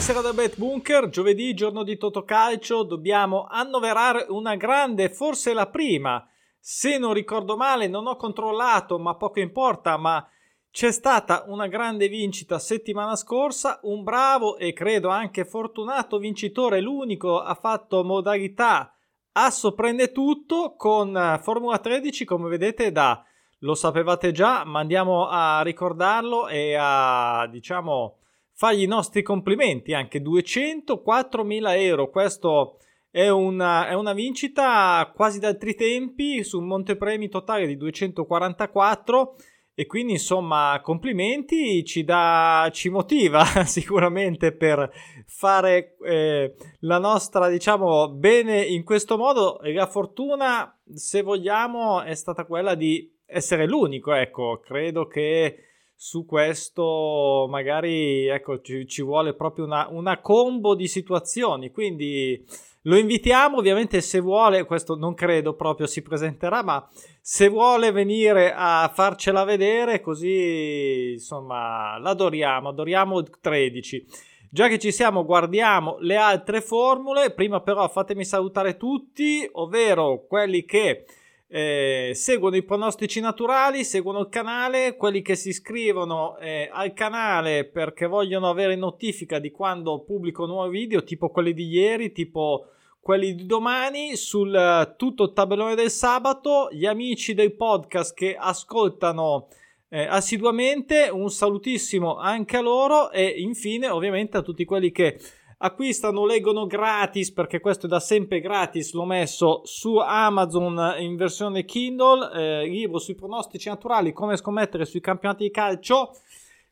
buonasera da Bet Bunker. Giovedì, giorno di Totocalcio, dobbiamo annoverare una grande, forse la prima. Se non ricordo male, non ho controllato, ma poco importa, ma c'è stata una grande vincita settimana scorsa, un bravo e credo anche fortunato vincitore, l'unico ha fatto modalità Asso prende tutto con Formula 13, come vedete da lo sapevate già, ma andiamo a ricordarlo e a diciamo fargli i nostri complimenti, anche 204.000 euro, questo è una, è una vincita quasi da altri tempi su un montepremi totale di 244 e quindi insomma complimenti ci, dà, ci motiva sicuramente per fare eh, la nostra diciamo bene in questo modo. E la fortuna se vogliamo è stata quella di essere l'unico ecco. Credo che su questo magari ecco, ci, ci vuole proprio una, una, combo di situazioni. Quindi lo invitiamo, ovviamente se vuole, questo non credo proprio si presenterà, ma se vuole venire a farcela vedere, così insomma l'adoriamo, adoriamo il 13. Già che ci siamo, guardiamo le altre formule. Prima però fatemi salutare tutti, ovvero quelli che eh, seguono i pronostici naturali, seguono il canale, quelli che si iscrivono eh, al canale perché vogliono avere notifica di quando pubblico nuovi video, tipo quelli di ieri, tipo quelli di domani, sul uh, tutto il tabellone del sabato, gli amici del podcast che ascoltano eh, assiduamente, un salutissimo anche a loro e infine ovviamente a tutti quelli che acquistano, leggono gratis perché questo è da sempre gratis, l'ho messo su Amazon in versione Kindle, eh, libro sui pronostici naturali, come scommettere sui campionati di calcio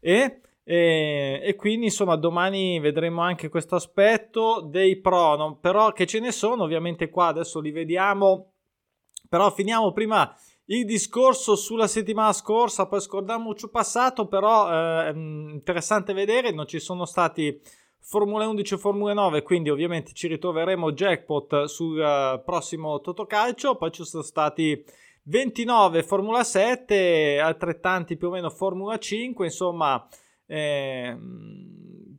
e, e, e quindi insomma domani vedremo anche questo aspetto dei prono, però che ce ne sono ovviamente qua adesso li vediamo, però finiamo prima il discorso sulla settimana scorsa, poi scordiamoci passato, però eh, interessante vedere, non ci sono stati Formula 11 e Formula 9, quindi ovviamente ci ritroveremo jackpot sul uh, prossimo Totocalcio, poi ci sono stati 29 Formula 7, altrettanti più o meno Formula 5, insomma, eh,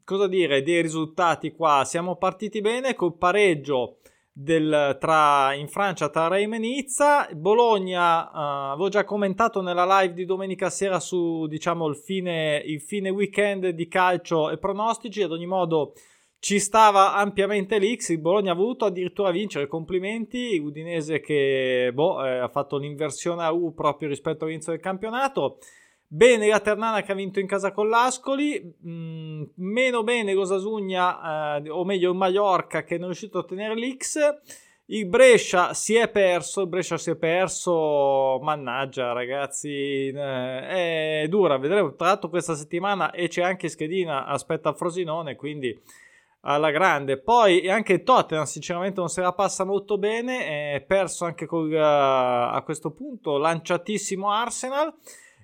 cosa dire, dei risultati qua, siamo partiti bene col pareggio del, tra, in Francia tra Reims e Nizza. Bologna, uh, avevo già commentato nella live di domenica sera su diciamo il fine, il fine weekend di calcio e pronostici. Ad ogni modo ci stava ampiamente l'X. Il Bologna ha voluto addirittura vincere. Complimenti. Udinese che boh, eh, ha fatto l'inversione a U proprio rispetto all'inizio del campionato. Bene la Ternana che ha vinto in casa con l'Ascoli, mm, meno bene Rosasugna, eh, o meglio Mallorca che non è riuscito a ottenere l'X. Il Brescia si è perso, il Brescia si è perso, mannaggia ragazzi, eh, è dura, vedremo tra l'altro questa settimana e c'è anche schedina, aspetta Frosinone, quindi alla grande. Poi anche Tottenham sinceramente non se la passa molto bene, è perso anche col, uh, a questo punto lanciatissimo Arsenal.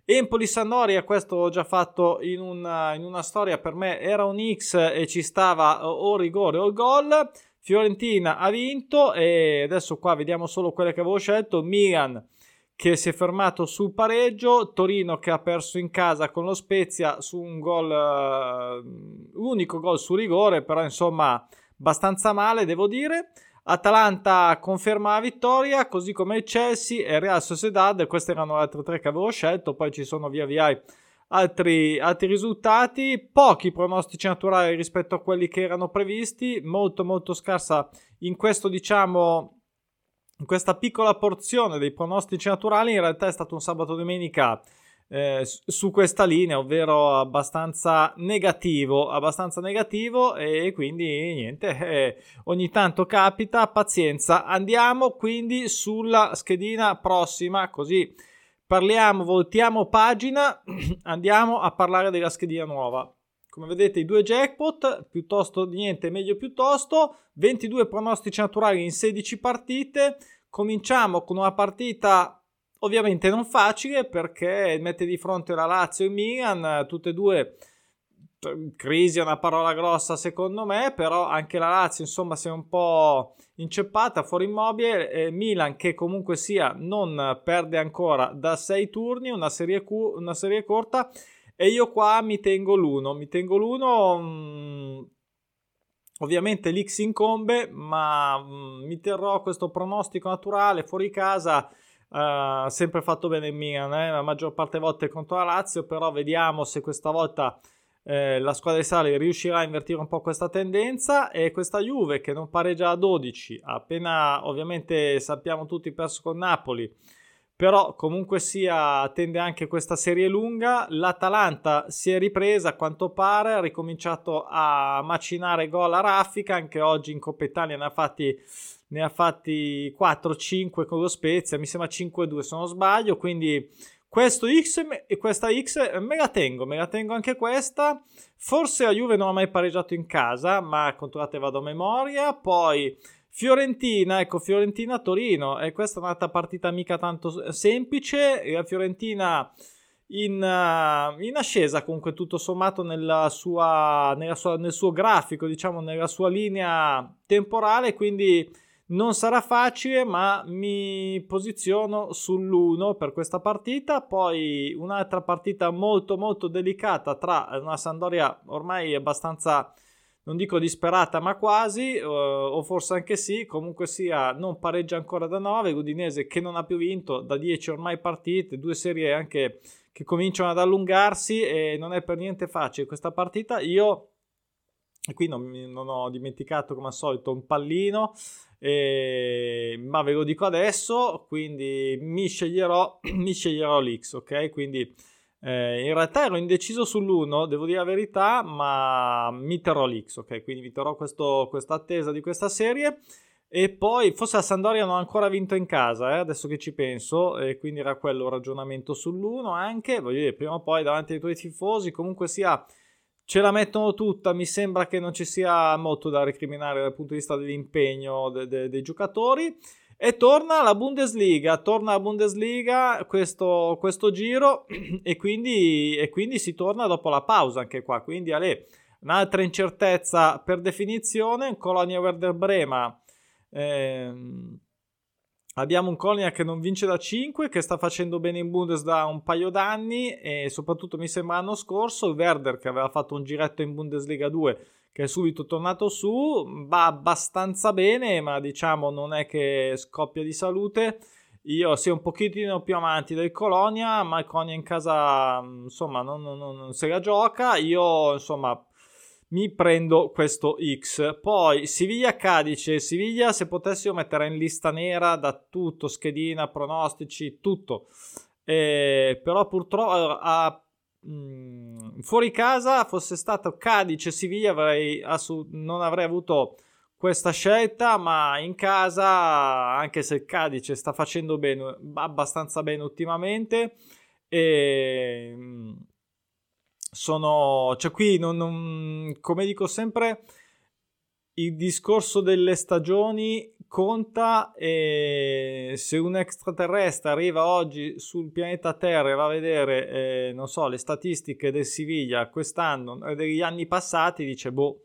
Empoli Sandoria, questo ho già fatto in una, in una, storia, per me era un X e ci stava o rigore o gol. Fiorentina ha vinto e adesso qua vediamo solo quelle che avevo scelto. Milan che si è fermato sul pareggio, Torino che ha perso in casa con lo Spezia su un gol, uh, unico gol su rigore, però insomma abbastanza male devo dire. Atalanta conferma la vittoria, così come Chelsea e Real Sociedad. Queste erano le altre tre che avevo scelto. Poi ci sono via via altri, altri risultati. Pochi pronostici naturali rispetto a quelli che erano previsti. Molto, molto scarsa in questo, diciamo, in questa piccola porzione dei pronostici naturali. In realtà è stato un sabato domenica eh, su questa linea, ovvero abbastanza negativo, abbastanza negativo e quindi niente, eh, ogni tanto capita, pazienza. Andiamo quindi sulla schedina prossima, così parliamo, voltiamo pagina, andiamo a parlare della schedina nuova. Come vedete i due jackpot, piuttosto niente, meglio piuttosto, 22 pronostici naturali in 16 partite. Cominciamo con una partita Ovviamente non facile perché mette di fronte la Lazio e Milan, tutte e due crisi è una parola grossa secondo me, però anche la Lazio insomma si è un po' inceppata, fuori immobile, e Milan che comunque sia non perde ancora da sei turni, una serie, cu- una serie corta e io qua mi tengo l'uno, mi tengo l'uno mh, mm, Ovviamente l'X incombe, ma mm, mi terrò questo pronostico naturale fuori casa. Uh, sempre fatto bene in Milan, eh? la maggior parte delle volte contro la Lazio, però vediamo se questa volta eh, la squadra di Sali riuscirà a invertire un po' questa tendenza e questa Juve che non pareggia a 12, appena ovviamente sappiamo tutti perso con Napoli, però comunque sia tende anche questa serie lunga, l'Atalanta si è ripresa a quanto pare, ha ricominciato a macinare gol a raffica, anche oggi in Coppa Italia ne ha fatti ne ha fatti 4-5 con lo Spezia, mi sembra 5-2 se non sbaglio, quindi questo X e questa X me la tengo, me la tengo anche questa. Forse la Juve non ha mai pareggiato in casa, ma controllate vado a memoria. Poi Fiorentina, ecco Fiorentina-Torino, e questa è un'altra partita mica tanto semplice. La Fiorentina in, uh, in, ascesa comunque tutto sommato nella sua, nella sua, nel suo grafico, diciamo nella sua linea temporale, quindi non sarà facile, ma mi posiziono sull'1 per questa partita. Poi un'altra partita molto molto delicata tra una Sandoria ormai abbastanza non dico disperata, ma quasi, uh, o forse anche sì, comunque sia, non pareggia ancora da 9, l'Udinese che non ha più vinto da 10 ormai partite, due serie anche che cominciano ad allungarsi e non è per niente facile questa partita. Io e qui non, non, ho dimenticato come al solito un pallino, eh, ma ve lo dico adesso, quindi mi sceglierò, mi sceglierò l'X, ok? Quindi eh, in realtà ero indeciso sull'1, devo dire la verità, ma mi terrò l'X, ok? Quindi vi terrò questa attesa di questa serie. E poi forse la Sandoria non ha ancora vinto in casa, eh, adesso che ci penso, e quindi era quello il ragionamento sull'1 anche, voglio dire, prima o poi davanti ai tuoi tifosi, comunque sia ce la mettono tutta. Mi sembra che non ci sia molto da recriminare dal punto di vista dell'impegno de- de- dei giocatori. E torna la Bundesliga, torna la Bundesliga questo, questo giro e quindi, e quindi, si torna dopo la pausa anche qua. Quindi Ale, un'altra incertezza per definizione, Colonia Werder Brema. Ehm, Abbiamo un Colonia che non vince da 5, che sta facendo bene in Bundes da un paio d'anni e soprattutto mi sembra l'anno scorso il Werder che aveva fatto un giretto in Bundesliga 2 che è subito tornato su, va abbastanza bene ma diciamo non è che scoppia di salute. Io sia un pochettino più avanti del Colonia, ma il Colonia in casa insomma non, non, non se la gioca. Io insomma mi prendo questo X. Poi Siviglia Cadice, Siviglia se potessi io metterei in lista nera da tutto, schedina, pronostici, tutto. Eh, però purtroppo a, mh, mm, fuori casa fosse stato Cadice Siviglia avrei assolut- non avrei avuto questa scelta, ma in casa, anche se Cadice sta facendo bene, abbastanza bene ultimamente, e, mm, sono, cioè qui non, non, come dico sempre, il discorso delle stagioni conta e se un extraterrestre arriva oggi sul pianeta Terra e va a vedere, eh, non so, le statistiche del Siviglia quest'anno degli anni passati, dice, boh,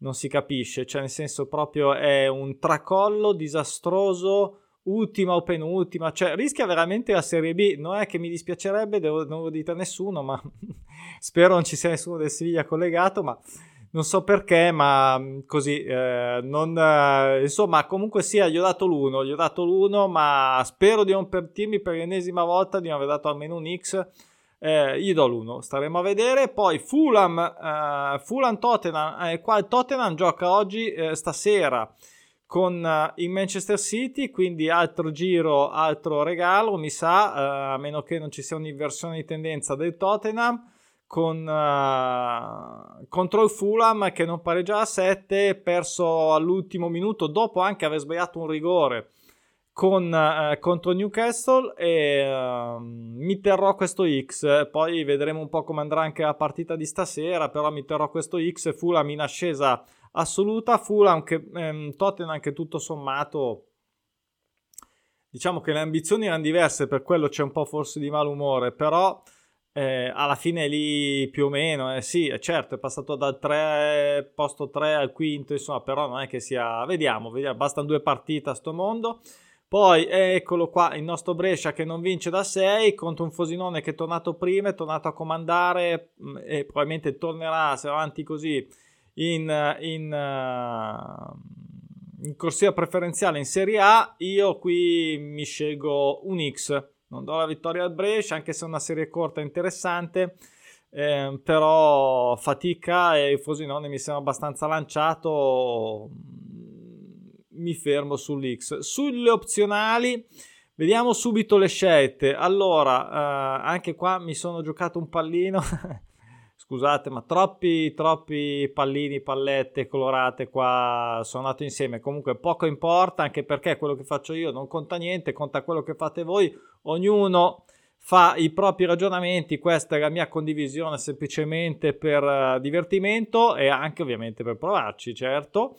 non si capisce, cioè nel senso proprio è un tracollo disastroso ultima o penultima, cioè rischia veramente la Serie B. Non è che mi dispiacerebbe, devo, non lo dite a nessuno, ma spero non ci sia nessuno del Siviglia collegato, ma non so perché, ma mm, così, eh, non, eh, insomma, comunque sia, gli ho dato l'uno, gli ho dato l'uno, ma spero di non pentirmi per l'ennesima volta di non aver dato almeno un X. Eh, gli do l'uno, staremo a vedere. Poi Fulham, eh, Fulham Tottenham, eh, qua il Tottenham gioca oggi, eh, stasera con uh, il Manchester City, quindi altro giro, altro regalo, mi sa, uh, a meno che non ci sia un'inversione di tendenza del Tottenham, con, uh, contro il Fulham che non pareggia a 7, perso all'ultimo minuto dopo anche aver sbagliato un rigore con, contro Newcastle e ehm, mi terrò questo X, poi vedremo un po' come andrà anche la partita di stasera, però mi terrò questo X, Fulham in ascesa assoluta. Fulham che ehm, Tottenham che tutto sommato diciamo che le ambizioni erano diverse, per quello c'è un po' forse di malumore, però eh, alla fine lì più o meno, eh, sì, certo, è passato dal 3, posto 3 al quinto, insomma, però non è che sia, vediamo, vediamo, bastano due partite a sto mondo. Poi eccolo qua il nostro Brescia che non vince da 6 contro un Fosinone che è tornato prima, è tornato a comandare mm, e probabilmente tornerà se avanti così in, in, uh, in corsia preferenziale in Serie A, io qui mi scelgo un X. Non do la vittoria al Brescia, anche se è una serie corta interessante. Eh, però fatica e il Frosinone mi sembra abbastanza lanciato mi fermo sull'X sulle opzionali vediamo subito le scelte allora eh, anche qua mi sono giocato un pallino scusate, ma troppi, troppi pallini, pallette colorate qua suonato insieme. Comunque poco importa, anche perché quello che faccio io non conta niente, conta quello che fate voi. Ognuno fa i propri ragionamenti, questa è la mia condivisione semplicemente per uh, divertimento e anche ovviamente per provarci, certo.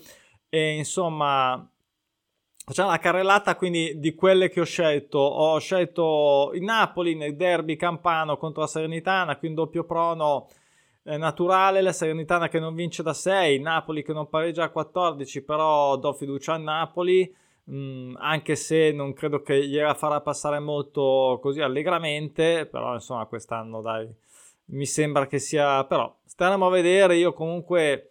E insomma, facciamo la carrellata quindi di quelle che ho scelto. Ho scelto il Napoli nel derby campano contro la Serenitana, quindi doppio prono eh, naturale, la Serenitana che non vince da 6, Napoli che non pareggia a 14, però do fiducia a Napoli, mh, mm, anche se non credo che gliela farà passare molto così allegramente, però insomma quest'anno dai, mi sembra che sia, però staremo a vedere, io comunque...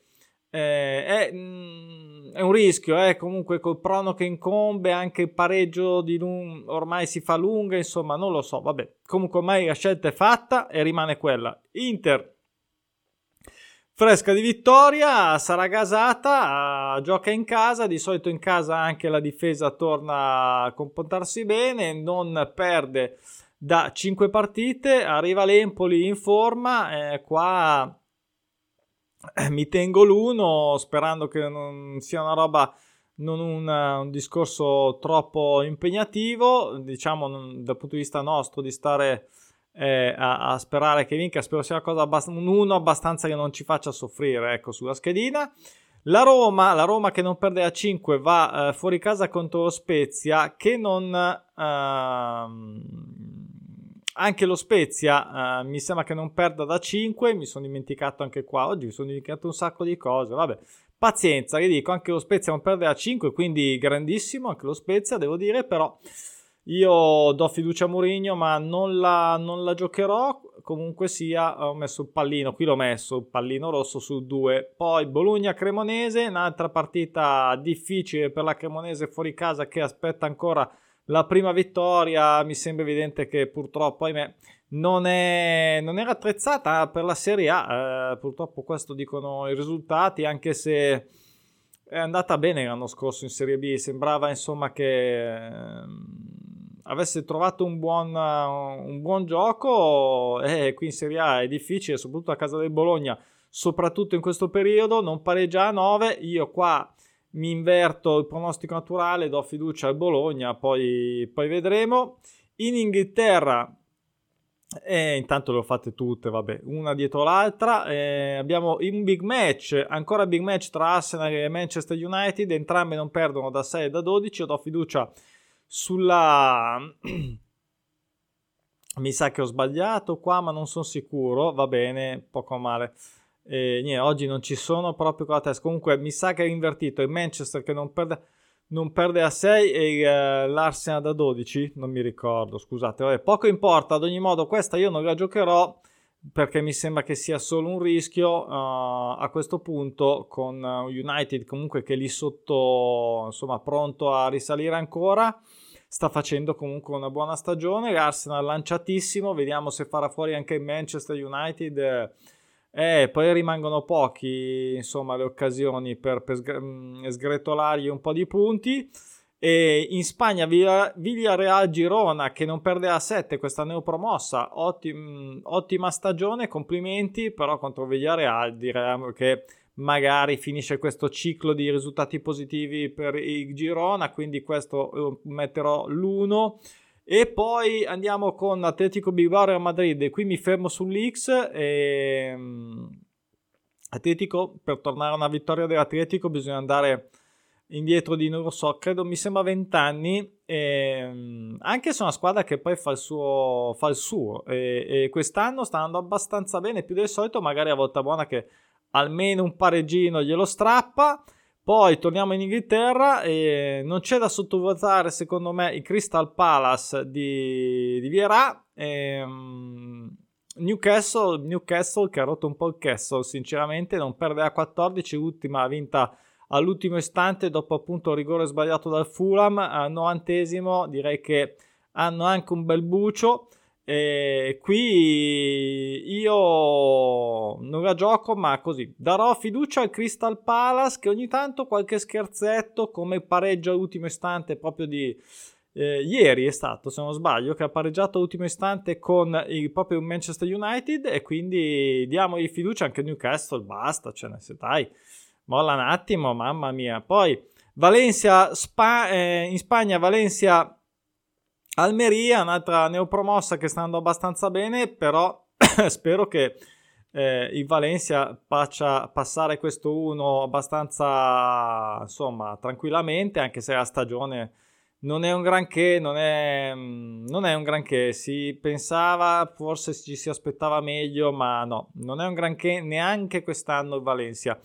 Eh, è, mh, mm, è, un rischio, eh, comunque col prono che incombe, anche il pareggio di lung- ormai si fa lunga, insomma, non lo so, vabbè. Comunque ormai la scelta è fatta e rimane quella. Inter fresca di vittoria, sarà gasata, gioca in casa, di solito in casa anche la difesa torna a comportarsi bene, non perde da 5 partite, arriva l'Empoli in forma, eh, qua eh, mi tengo l'uno sperando che non sia una roba non un, un, discorso troppo impegnativo, diciamo dal punto di vista nostro di stare eh, a, a, sperare che vinca. Spero sia una cosa abbast- un 1 abbastanza che non ci faccia soffrire ecco, sulla schedina. La Roma, la Roma che non perde a 5 va eh, fuori casa contro lo Spezia che non... Ehm, anche lo Spezia eh, mi sembra che non perda da 5, mi sono dimenticato anche qua, oggi mi sono dimenticato un sacco di cose, vabbè, pazienza, vi dico, anche lo Spezia non perde a 5, quindi grandissimo anche lo Spezia, devo dire, però io do fiducia a Mourinho, ma non la, non la, giocherò. Comunque sia, ho messo il pallino, qui l'ho messo, il pallino rosso su due. Poi Bologna-Cremonese, un'altra partita difficile per la Cremonese fuori casa che aspetta ancora la prima vittoria. Mi sembra evidente che purtroppo, ahimè, non, è, non era attrezzata per la Serie A. Eh, purtroppo questo dicono i risultati, anche se è andata bene l'anno scorso in Serie B. Sembrava insomma che... Eh, avesse trovato un buon, un buon gioco e qui in Serie A è difficile, soprattutto a casa del Bologna, soprattutto in questo periodo, non pareggia a 9, io qua mi inverto il pronostico naturale, do fiducia al Bologna, poi, poi vedremo. In Inghilterra, eh, intanto le ho fatte tutte, vabbè, una dietro l'altra. Eh, abbiamo un big match, ancora big match tra Arsenal e Manchester United, entrambe non perdono da 6 e da 12, io do fiducia sulla... Mi sa che ho sbagliato qua, ma non sono sicuro. Va bene, poco male. E, niente, oggi non ci sono proprio con la testa. Comunque, mi sa che è invertito. Il Manchester che non perde, non perde a 6 e uh, l'Arsenal da 12. Non mi ricordo, scusate. Vabbè, poco importa. Ad ogni modo, questa io non la giocherò perché mi sembra che sia solo un rischio uh, a questo punto con uh, United comunque che lì sotto insomma pronto a risalire ancora sta facendo comunque una buona stagione. l'Arsenal lanciatissimo vediamo se farà fuori anche Manchester United. Eh, poi rimangono pochi insomma le occasioni per, per mm, sgretolargli un po' di punti e in Spagna Villarreal Girona che non perde a 7 questa neopromossa, Ottim, ottima stagione, complimenti, però contro Villarreal direi che magari finisce questo ciclo di risultati positivi per il Girona, quindi questo eh, metterò l'1 e poi andiamo con Atletico Bilbao e Madrid, qui mi fermo sull'X e Atletico per tornare a una vittoria dell'Atletico bisogna andare indietro di non lo so, credo mi sembra 20 anni, e, anche se è una squadra che poi fa il suo, fa il suo e, e, quest'anno sta andando abbastanza bene, più del solito, magari a volta buona che almeno un pareggino glielo strappa. Poi torniamo in Inghilterra e non c'è da sottovalutare secondo me il Crystal Palace di, di Vieira. E, Newcastle, Newcastle che ha rotto un po' il Castle, sinceramente non perde a 14, ultima vinta all'ultimo istante dopo appunto il rigore sbagliato dal Fulham al novantesimo, direi che hanno anche un bel bucio. E qui io non la gioco, ma così darò fiducia al Crystal Palace che ogni tanto qualche scherzetto come pareggio all'ultimo istante proprio di eh, ieri è stato, se non sbaglio, che ha pareggiato all'ultimo istante con il proprio Manchester United e quindi diamogli fiducia anche a Newcastle, basta, ce ne sei, dai, molla un attimo, mamma mia. Poi Valencia, Spa- eh, in Spagna, Valencia, Almeria, un'altra neopromossa che sta andando abbastanza bene, però spero che eh, il Valencia faccia passare questo 1 abbastanza, insomma, tranquillamente, anche se la stagione non è un granché, non è, mm, non è un granché, si pensava, forse ci si aspettava meglio, ma no, non è un granché neanche quest'anno il Valencia.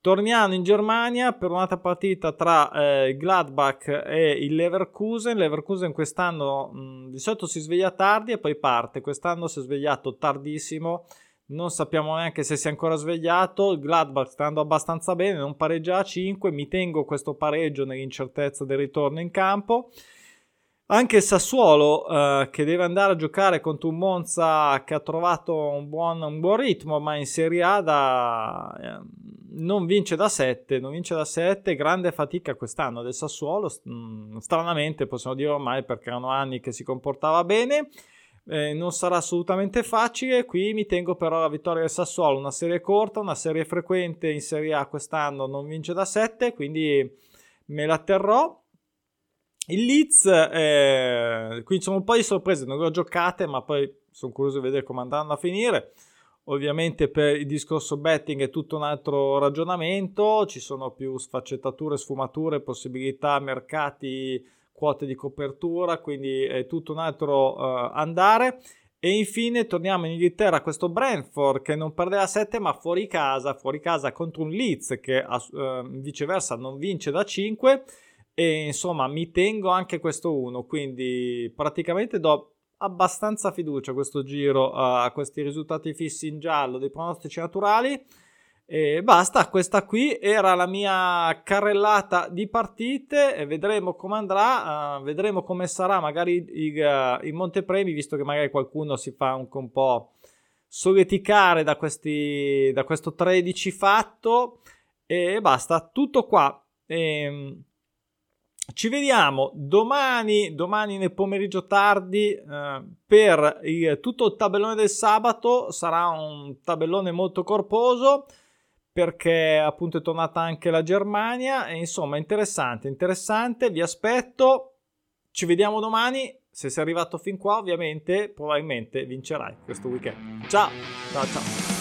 Torniamo in Germania per un'altra partita tra eh, Gladbach e il Leverkusen. Leverkusen quest'anno mh, di solito si sveglia tardi e poi parte. Quest'anno si è svegliato tardissimo non sappiamo neanche se si è ancora svegliato. Gladbach sta andando abbastanza bene, non pareggia a 5. Mi tengo questo pareggio nell'incertezza del ritorno in campo. Anche il Sassuolo, eh, che deve andare a giocare contro un Monza che ha trovato un buon, un buon ritmo, ma in Serie A da, eh, non vince da 7. Non vince da 7. Grande fatica quest'anno del Sassuolo. Mm, stranamente, possiamo dire ormai perché erano anni che si comportava bene. Eh, non sarà assolutamente facile. Qui mi tengo però la vittoria del Sassuolo, una serie corta, una serie frequente in Serie A quest'anno non vince da 7, quindi me la terrò. Il Leeds, eh, qui sono un po' di sorprese, non le ho giocate, ma poi sono curioso di vedere come andranno a finire. Ovviamente per il discorso betting è tutto un altro ragionamento, ci sono più sfaccettature, sfumature, possibilità, mercati quote di copertura, quindi è tutto un altro uh, andare. E infine torniamo in Inghilterra, questo Brentford che non perdeva 7 ma fuori casa, fuori casa contro un Leeds che uh, viceversa non vince da 5 e insomma mi tengo anche questo 1, quindi praticamente do abbastanza fiducia a questo giro a questi risultati fissi in giallo dei pronostici naturali e basta, questa qui era la mia carrellata di partite vedremo come andrà, uh, vedremo come sarà magari il, uh, il Montepremi, visto che magari qualcuno si fa un, un po' solleticare da, questi, da questo 13 fatto e basta, tutto qua. E, ehm, ci vediamo domani, domani nel pomeriggio tardi eh, per il, tutto il tabellone del sabato, sarà un tabellone molto corposo perché appunto è tornata anche la Germania e insomma interessante, interessante, vi aspetto, ci vediamo domani, se sei arrivato fin qua ovviamente probabilmente vincerai questo weekend. Ciao, ciao ciao.